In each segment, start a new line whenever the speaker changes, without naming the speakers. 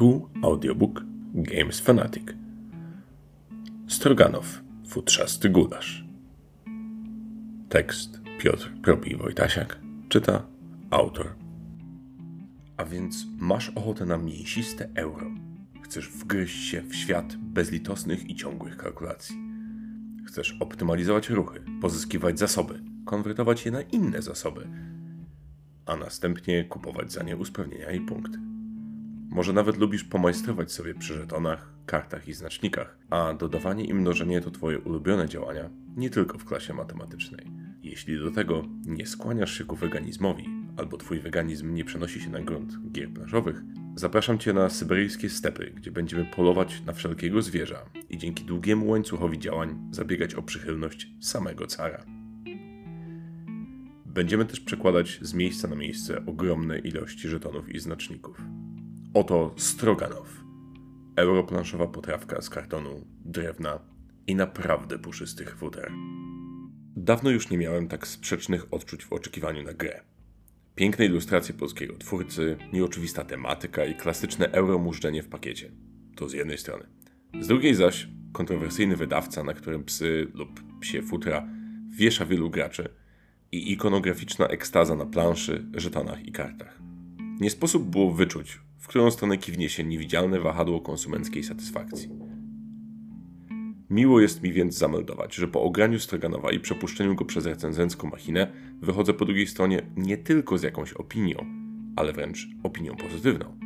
Tu audiobook Games Fanatic. Stroganow, futrzasty gulasz. Tekst Piotr Propi Wojtasiak czyta autor. A więc masz ochotę na mięsiste euro. Chcesz wgryźć się w świat bezlitosnych i ciągłych kalkulacji. Chcesz optymalizować ruchy, pozyskiwać zasoby, konwertować je na inne zasoby, a następnie kupować za nie usprawnienia i punkty. Może nawet lubisz pomajstrować sobie przy żetonach, kartach i znacznikach, a dodawanie i mnożenie to twoje ulubione działania, nie tylko w klasie matematycznej. Jeśli do tego nie skłaniasz się ku weganizmowi, albo twój weganizm nie przenosi się na grunt gier plażowych, zapraszam cię na syberyjskie stepy, gdzie będziemy polować na wszelkiego zwierza i dzięki długiemu łańcuchowi działań zabiegać o przychylność samego cara. Będziemy też przekładać z miejsca na miejsce ogromne ilości żetonów i znaczników. Oto stroganow. Europlanszowa potrawka z kartonu, drewna i naprawdę puszystych futer. Dawno już nie miałem tak sprzecznych odczuć w oczekiwaniu na grę. Piękne ilustracje polskiego twórcy, nieoczywista tematyka i klasyczne euromużdżenie w pakiecie. To z jednej strony. Z drugiej zaś kontrowersyjny wydawca, na którym psy lub psie futra wiesza wielu graczy i ikonograficzna ekstaza na planszy, żetonach i kartach. Nie sposób było wyczuć, w którą stronę kiwnie się niewidzialne wahadło konsumenckiej satysfakcji. Miło jest mi więc zameldować, że po ograniu Stroganowa i przepuszczeniu go przez recenzencką machinę wychodzę po drugiej stronie nie tylko z jakąś opinią, ale wręcz opinią pozytywną.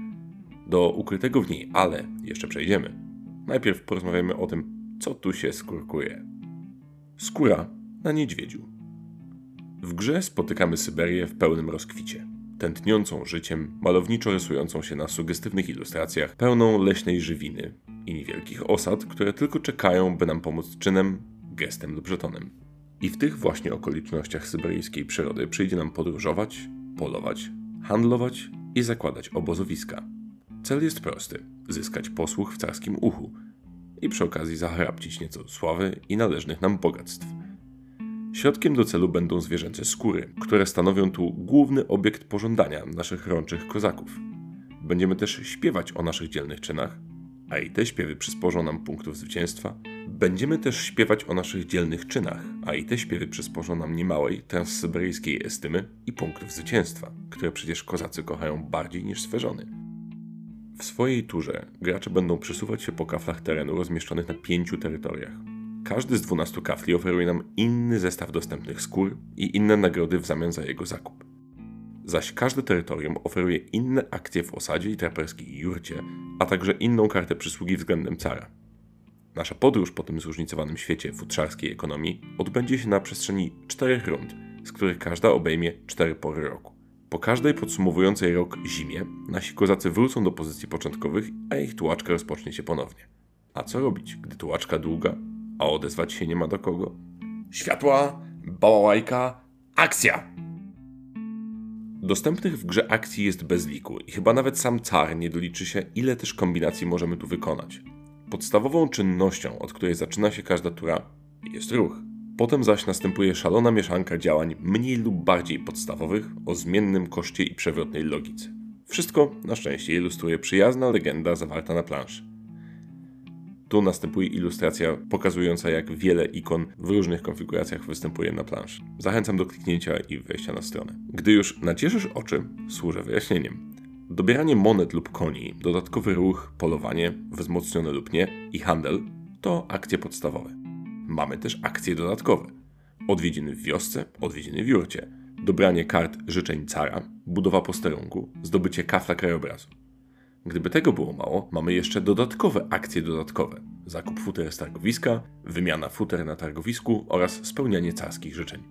Do ukrytego w niej ale jeszcze przejdziemy. Najpierw porozmawiamy o tym, co tu się skurkuje. Skóra na niedźwiedziu. W grze spotykamy Syberię w pełnym rozkwicie tętniącą życiem, malowniczo rysującą się na sugestywnych ilustracjach, pełną leśnej żywiny i niewielkich osad, które tylko czekają, by nam pomóc czynem, gestem lub żetonem. I w tych właśnie okolicznościach syberyjskiej przyrody przyjdzie nam podróżować, polować, handlować i zakładać obozowiska. Cel jest prosty: zyskać posłuch w carskim uchu i przy okazji zachrapcić nieco sławy i należnych nam bogactw. Środkiem do celu będą zwierzęce skóry, które stanowią tu główny obiekt pożądania naszych rączych kozaków. Będziemy też śpiewać o naszych dzielnych czynach, a i te śpiewy przysporzą nam punktów zwycięstwa. Będziemy też śpiewać o naszych dzielnych czynach, a i te śpiewy przysporzą nam niemałej transsyberyjskiej estymy i punktów zwycięstwa, które przecież kozacy kochają bardziej niż swe żony. W swojej turze gracze będą przesuwać się po kaflach terenu rozmieszczonych na pięciu terytoriach. Każdy z 12 kafli oferuje nam inny zestaw dostępnych skór i inne nagrody w zamian za jego zakup. Zaś każde terytorium oferuje inne akcje w osadzie i traperskiej jurcie, a także inną kartę przysługi względem cara. Nasza podróż po tym zróżnicowanym świecie futrzarskiej ekonomii odbędzie się na przestrzeni czterech rund, z których każda obejmie cztery pory roku. Po każdej podsumowującej rok zimie nasi kozacy wrócą do pozycji początkowych, a ich tułaczka rozpocznie się ponownie. A co robić, gdy tułaczka długa, a odezwać się nie ma do kogo. Światła, bałałajka, akcja! Dostępnych w grze akcji jest bez liku i chyba nawet sam car nie doliczy się, ile też kombinacji możemy tu wykonać. Podstawową czynnością, od której zaczyna się każda tura, jest ruch. Potem zaś następuje szalona mieszanka działań mniej lub bardziej podstawowych o zmiennym koszcie i przewrotnej logice. Wszystko na szczęście ilustruje przyjazna legenda zawarta na planszy. Tu następuje ilustracja pokazująca, jak wiele ikon w różnych konfiguracjach występuje na planszy. Zachęcam do kliknięcia i wejścia na stronę. Gdy już nacieszysz oczy, służę wyjaśnieniem. Dobieranie monet lub koni, dodatkowy ruch, polowanie, wzmocnione lub nie i handel to akcje podstawowe. Mamy też akcje dodatkowe. Odwiedziny w wiosce, odwiedziny w jurcie, dobranie kart życzeń cara, budowa posterunku, zdobycie kafla krajobrazu. Gdyby tego było mało, mamy jeszcze dodatkowe akcje dodatkowe. Zakup futer z targowiska, wymiana futer na targowisku oraz spełnianie carskich życzeń.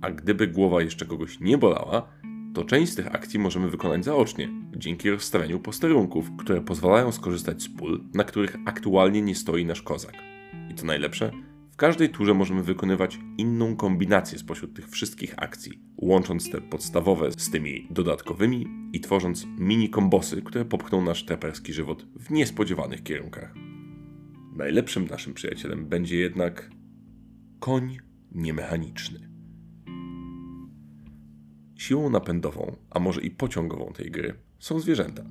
A gdyby głowa jeszcze kogoś nie bolała, to część z tych akcji możemy wykonać zaocznie, dzięki rozstawianiu posterunków, które pozwalają skorzystać z pól, na których aktualnie nie stoi nasz kozak. I to najlepsze, w każdej turze możemy wykonywać inną kombinację spośród tych wszystkich akcji, łącząc te podstawowe z tymi dodatkowymi i tworząc mini kombosy, które popchną nasz teperski żywot w niespodziewanych kierunkach. Najlepszym naszym przyjacielem będzie jednak koń niemechaniczny. Siłą napędową, a może i pociągową tej gry są zwierzęta.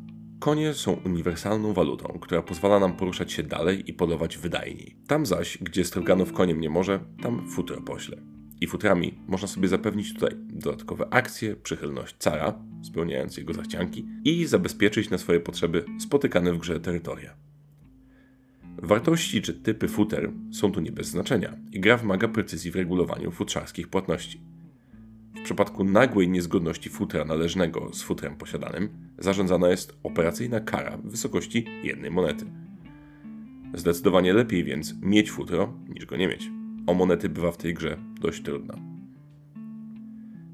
Konie są uniwersalną walutą, która pozwala nam poruszać się dalej i polować wydajniej. Tam zaś, gdzie Stroganów koniem nie może, tam futro pośle. I futrami można sobie zapewnić tutaj dodatkowe akcje, przychylność cara, spełniając jego zachcianki i zabezpieczyć na swoje potrzeby spotykane w grze terytoria. Wartości czy typy futer są tu nie bez znaczenia i gra wymaga precyzji w regulowaniu futrzarskich płatności. W przypadku nagłej niezgodności futra należnego z futrem posiadanym zarządzana jest operacyjna kara w wysokości jednej monety. Zdecydowanie lepiej więc mieć futro niż go nie mieć. O monety bywa w tej grze dość trudno.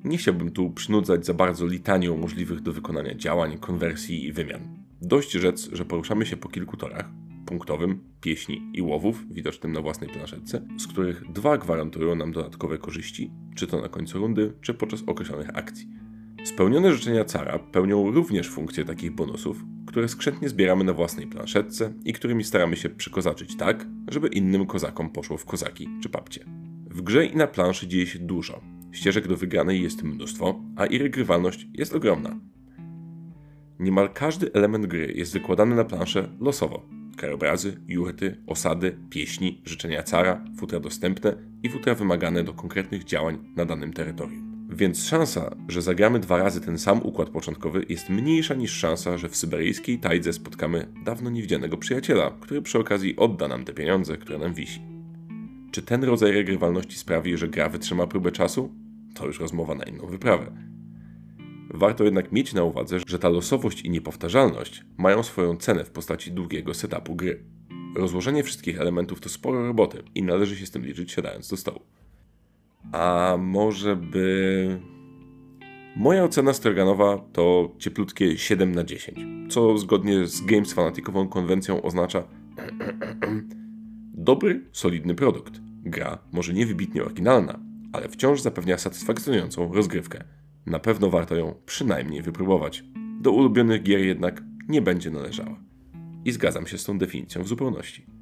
Nie chciałbym tu przynudzać za bardzo litanią możliwych do wykonania działań, konwersji i wymian. Dość rzec, że poruszamy się po kilku torach, punktowym, pieśni i łowów, widocznym na własnej planszetce, z których dwa gwarantują nam dodatkowe korzyści, czy to na końcu rundy, czy podczas określonych akcji. Spełnione życzenia cara pełnią również funkcję takich bonusów, które skrzętnie zbieramy na własnej planszetce i którymi staramy się przykozaczyć tak, żeby innym kozakom poszło w kozaki czy papcie. W grze i na planszy dzieje się dużo. Ścieżek do wygranej jest mnóstwo, a i regrywalność jest ogromna. Niemal każdy element gry jest wykładany na planszę losowo, krajobrazy, jurty, osady, pieśni, życzenia cara, futra dostępne i futra wymagane do konkretnych działań na danym terytorium. Więc szansa, że zagramy dwa razy ten sam układ początkowy jest mniejsza niż szansa, że w syberyjskiej tajdze spotkamy dawno niewidzianego przyjaciela, który przy okazji odda nam te pieniądze, które nam wisi. Czy ten rodzaj regrywalności sprawi, że gra wytrzyma próbę czasu? To już rozmowa na inną wyprawę. Warto jednak mieć na uwadze, że ta losowość i niepowtarzalność mają swoją cenę w postaci długiego setupu gry. Rozłożenie wszystkich elementów to sporo roboty i należy się z tym liczyć siadając do stołu. A może by... Moja ocena Stroganowa to cieplutkie 7 na 10, co zgodnie z Games Fanaticową konwencją oznacza dobry, solidny produkt. Gra może nie wybitnie oryginalna, ale wciąż zapewnia satysfakcjonującą rozgrywkę. Na pewno warto ją przynajmniej wypróbować. Do ulubionych gier jednak nie będzie należała. I zgadzam się z tą definicją w zupełności.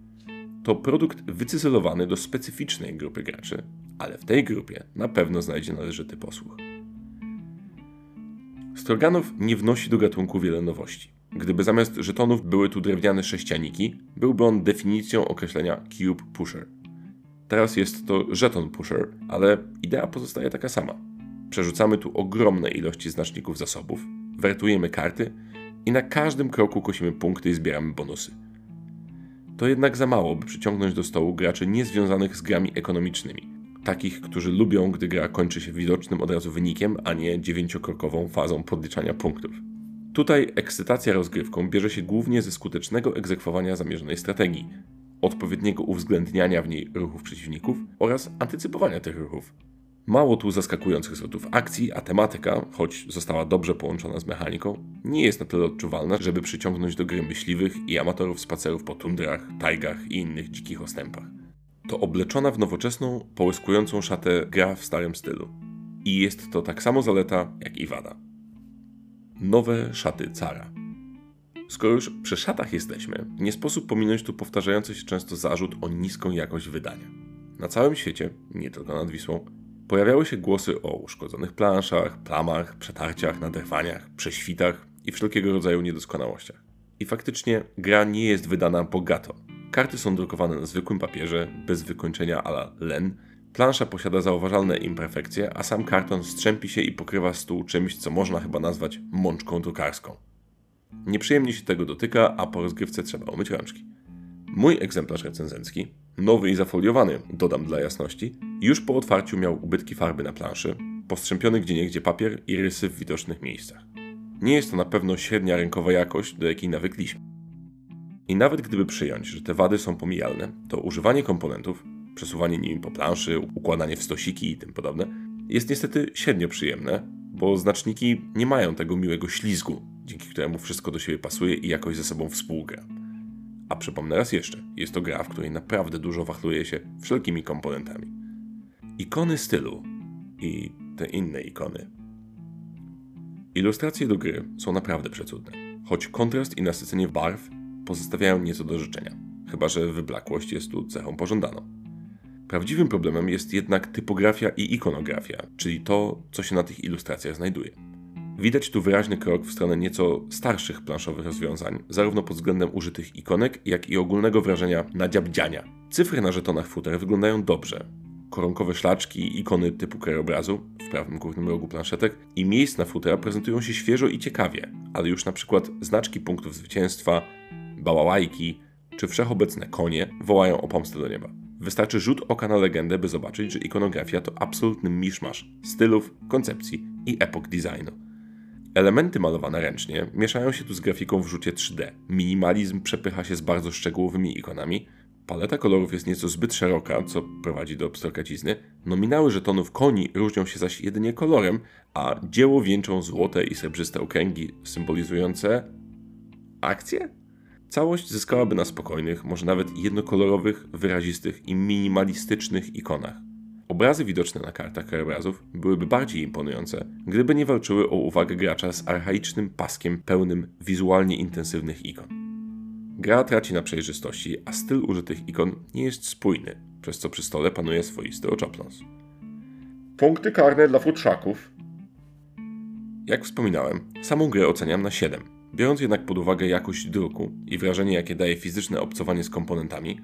To produkt wycyzelowany do specyficznej grupy graczy, ale w tej grupie na pewno znajdzie należyty posłuch. Stroganów nie wnosi do gatunku wiele nowości. Gdyby zamiast żetonów były tu drewniane sześcianiki, byłby on definicją określenia Cube Pusher. Teraz jest to żeton pusher, ale idea pozostaje taka sama. Przerzucamy tu ogromne ilości znaczników zasobów, wertujemy karty i na każdym kroku kosimy punkty i zbieramy bonusy. To jednak za mało, by przyciągnąć do stołu graczy niezwiązanych z grami ekonomicznymi. Takich, którzy lubią, gdy gra kończy się widocznym od razu wynikiem, a nie dziewięciokrokową fazą podliczania punktów. Tutaj ekscytacja rozgrywką bierze się głównie ze skutecznego egzekwowania zamierzonej strategii, odpowiedniego uwzględniania w niej ruchów przeciwników oraz antycypowania tych ruchów. Mało tu zaskakujących zwrotów akcji, a tematyka, choć została dobrze połączona z mechaniką, nie jest na tyle odczuwalna, żeby przyciągnąć do gry myśliwych i amatorów spacerów po tundrach, tajgach i innych dzikich ostępach. To obleczona w nowoczesną, połyskującą szatę gra w starym stylu. I jest to tak samo zaleta, jak i wada. Nowe szaty cara. Skoro już przy szatach jesteśmy, nie sposób pominąć tu powtarzający się często zarzut o niską jakość wydania. Na całym świecie, nie tylko nad Wisłą, pojawiały się głosy o uszkodzonych planszach, plamach, przetarciach, naderwaniach, prześwitach i wszelkiego rodzaju niedoskonałościach. I faktycznie gra nie jest wydana bogato. Karty są drukowane na zwykłym papierze, bez wykończenia ala len. Plansza posiada zauważalne imperfekcje, a sam karton strzępi się i pokrywa stół czymś, co można chyba nazwać mączką drukarską. Nieprzyjemnie się tego dotyka, a po rozgrywce trzeba umyć rączki. Mój egzemplarz recenzencki, nowy i zafoliowany, dodam dla jasności, już po otwarciu miał ubytki farby na planszy, postrzępiony gdzieniegdzie papier i rysy w widocznych miejscach. Nie jest to na pewno średnia rynkowa jakość, do jakiej nawykliśmy. I nawet gdyby przyjąć, że te wady są pomijalne, to używanie komponentów, przesuwanie nimi po planszy, układanie w stosiki i tym podobne, jest niestety średnio przyjemne, bo znaczniki nie mają tego miłego ślizgu, dzięki któremu wszystko do siebie pasuje i jakoś ze sobą współgra. A przypomnę raz jeszcze, jest to gra, w której naprawdę dużo wachluje się wszelkimi komponentami. Ikony stylu i te inne ikony. Ilustracje do gry są naprawdę przecudne, choć kontrast i nasycenie barw pozostawiają nieco do życzenia, chyba że wyblakłość jest tu cechą pożądaną. Prawdziwym problemem jest jednak typografia i ikonografia, czyli to, co się na tych ilustracjach znajduje. Widać tu wyraźny krok w stronę nieco starszych planszowych rozwiązań, zarówno pod względem użytych ikonek, jak i ogólnego wrażenia nadziabdziania. Cyfry na żetonach futer wyglądają dobrze. Koronkowe szlaczki, ikony typu krajobrazu w prawym górnym rogu planszetek i miejsc na futera prezentują się świeżo i ciekawie, ale już na przykład znaczki punktów zwycięstwa, bałałajki czy wszechobecne konie wołają o pomstę do nieba. Wystarczy rzut oka na legendę, by zobaczyć, że ikonografia to absolutny miszmasz stylów, koncepcji i epok designu. Elementy malowane ręcznie mieszają się tu z grafiką w rzucie 3D. Minimalizm przepycha się z bardzo szczegółowymi ikonami. Paleta kolorów jest nieco zbyt szeroka, co prowadzi do pstrokacizny. Nominały żetonów koni różnią się zaś jedynie kolorem, a dzieło wieńczą złote i srebrzyste okręgi symbolizujące akcję? Całość zyskałaby na spokojnych, może nawet jednokolorowych, wyrazistych i minimalistycznych ikonach. Obrazy widoczne na kartach krajobrazów byłyby bardziej imponujące, gdyby nie walczyły o uwagę gracza z archaicznym paskiem pełnym wizualnie intensywnych ikon. Gra traci na przejrzystości, a styl użytych ikon nie jest spójny, przez co przy stole panuje swoisty oczopląs. Punkty karne dla futrzaków. Jak wspominałem, samą grę oceniam na 7. Biorąc jednak pod uwagę jakość druku i wrażenie, jakie daje fizyczne obcowanie z komponentami,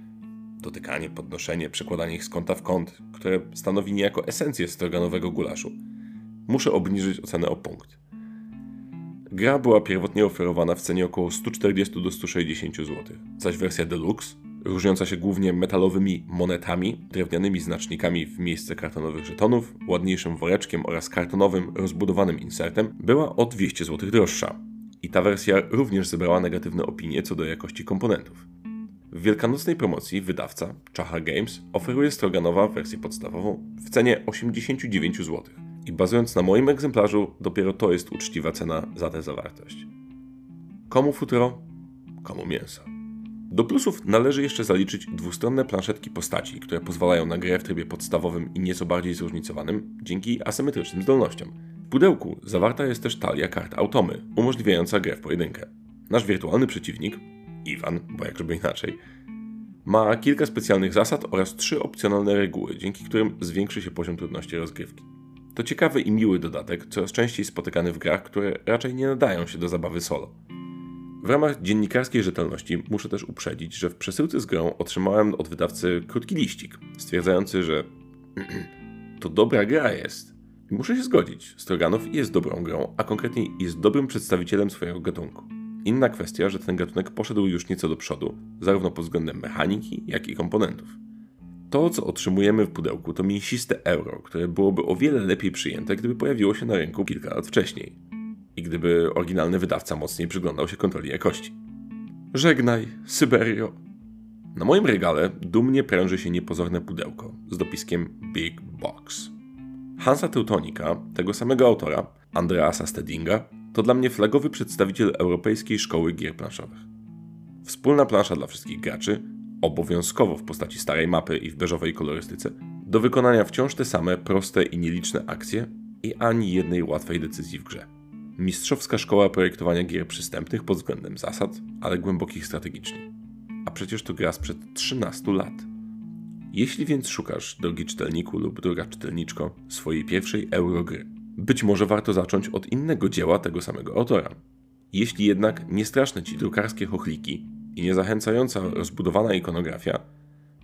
dotykanie, podnoszenie, przekładanie ich z kąta w kąt, które stanowi niejako esencję stroganowego gulaszu. Muszę obniżyć ocenę o punkt. Gra była pierwotnie oferowana w cenie około 140 do 160 zł, zaś wersja Deluxe, różniąca się głównie metalowymi monetami, drewnianymi znacznikami w miejsce kartonowych żetonów, ładniejszym woreczkiem oraz kartonowym, rozbudowanym insertem, była o 200 zł droższa. I ta wersja również zebrała negatywne opinie co do jakości komponentów. W wielkanocnej promocji wydawca Chaha Games oferuje Stroganowa wersję podstawową w cenie 89 zł. I bazując na moim egzemplarzu, dopiero to jest uczciwa cena za tę zawartość. Komu futro, komu mięso. Do plusów należy jeszcze zaliczyć dwustronne planszetki postaci, które pozwalają na grę w trybie podstawowym i nieco bardziej zróżnicowanym dzięki asymetrycznym zdolnościom. W pudełku zawarta jest też talia kart automy, umożliwiająca grę w pojedynkę. Nasz wirtualny przeciwnik, Iwan, bo jak inaczej, ma kilka specjalnych zasad oraz trzy opcjonalne reguły, dzięki którym zwiększy się poziom trudności rozgrywki. To ciekawy i miły dodatek, coraz częściej spotykany w grach, które raczej nie nadają się do zabawy solo. W ramach dziennikarskiej rzetelności muszę też uprzedzić, że w przesyłce z grą otrzymałem od wydawcy krótki liścik, stwierdzający, że to dobra gra jest. I muszę się zgodzić, Stroganow jest dobrą grą, a konkretnie jest dobrym przedstawicielem swojego gatunku. Inna kwestia, że ten gatunek poszedł już nieco do przodu, zarówno pod względem mechaniki, jak i komponentów. To, co otrzymujemy w pudełku, to mięsiste euro, które byłoby o wiele lepiej przyjęte, gdyby pojawiło się na rynku kilka lat wcześniej. I gdyby oryginalny wydawca mocniej przyglądał się kontroli jakości. Żegnaj, Syberio. Na moim regale dumnie pręży się niepozorne pudełko z dopiskiem Big Box. Hansa Teutonika, tego samego autora, Andreasa Stedinga, to dla mnie flagowy przedstawiciel europejskiej szkoły gier planszowych. Wspólna plansza dla wszystkich graczy, obowiązkowo w postaci starej mapy i w beżowej kolorystyce, do wykonania wciąż te same proste i nieliczne akcje i ani jednej łatwej decyzji w grze. Mistrzowska szkoła projektowania gier przystępnych pod względem zasad, ale głębokich strategicznie. A przecież to gra sprzed 13 lat. Jeśli więc szukasz, drogi czytelniku lub droga czytelniczko, swojej pierwszej eurogry, być może warto zacząć od innego dzieła tego samego autora. Jeśli jednak nie straszne ci drukarskie chochliki i niezachęcająca rozbudowana ikonografia,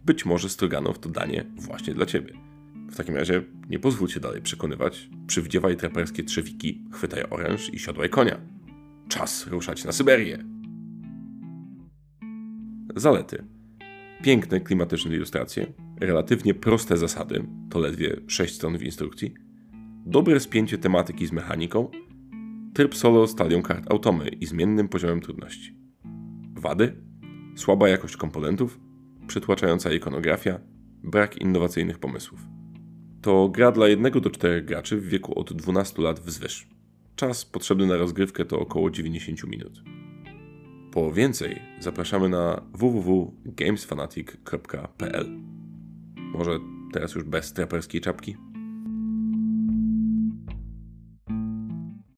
być może Stroganow to danie właśnie dla ciebie. W takim razie nie pozwól się dalej przekonywać, przywdziewaj traperskie trzewiki, chwytaj oręż i siodłaj konia. Czas ruszać na Syberię. Zalety. Piękne, klimatyczne ilustracje, relatywnie proste zasady, to ledwie 6 stron w instrukcji – dobre spięcie tematyki z mechaniką, tryb solo z talią kart automy i zmiennym poziomem trudności. Wady? Słaba jakość komponentów, przytłaczająca ikonografia, brak innowacyjnych pomysłów. To gra dla 1 do 4 graczy w wieku od 12 lat wzwyż. Czas potrzebny na rozgrywkę to około 90 minut. Po więcej zapraszamy na www.gamesfanatic.pl. Może teraz już bez traperskiej czapki?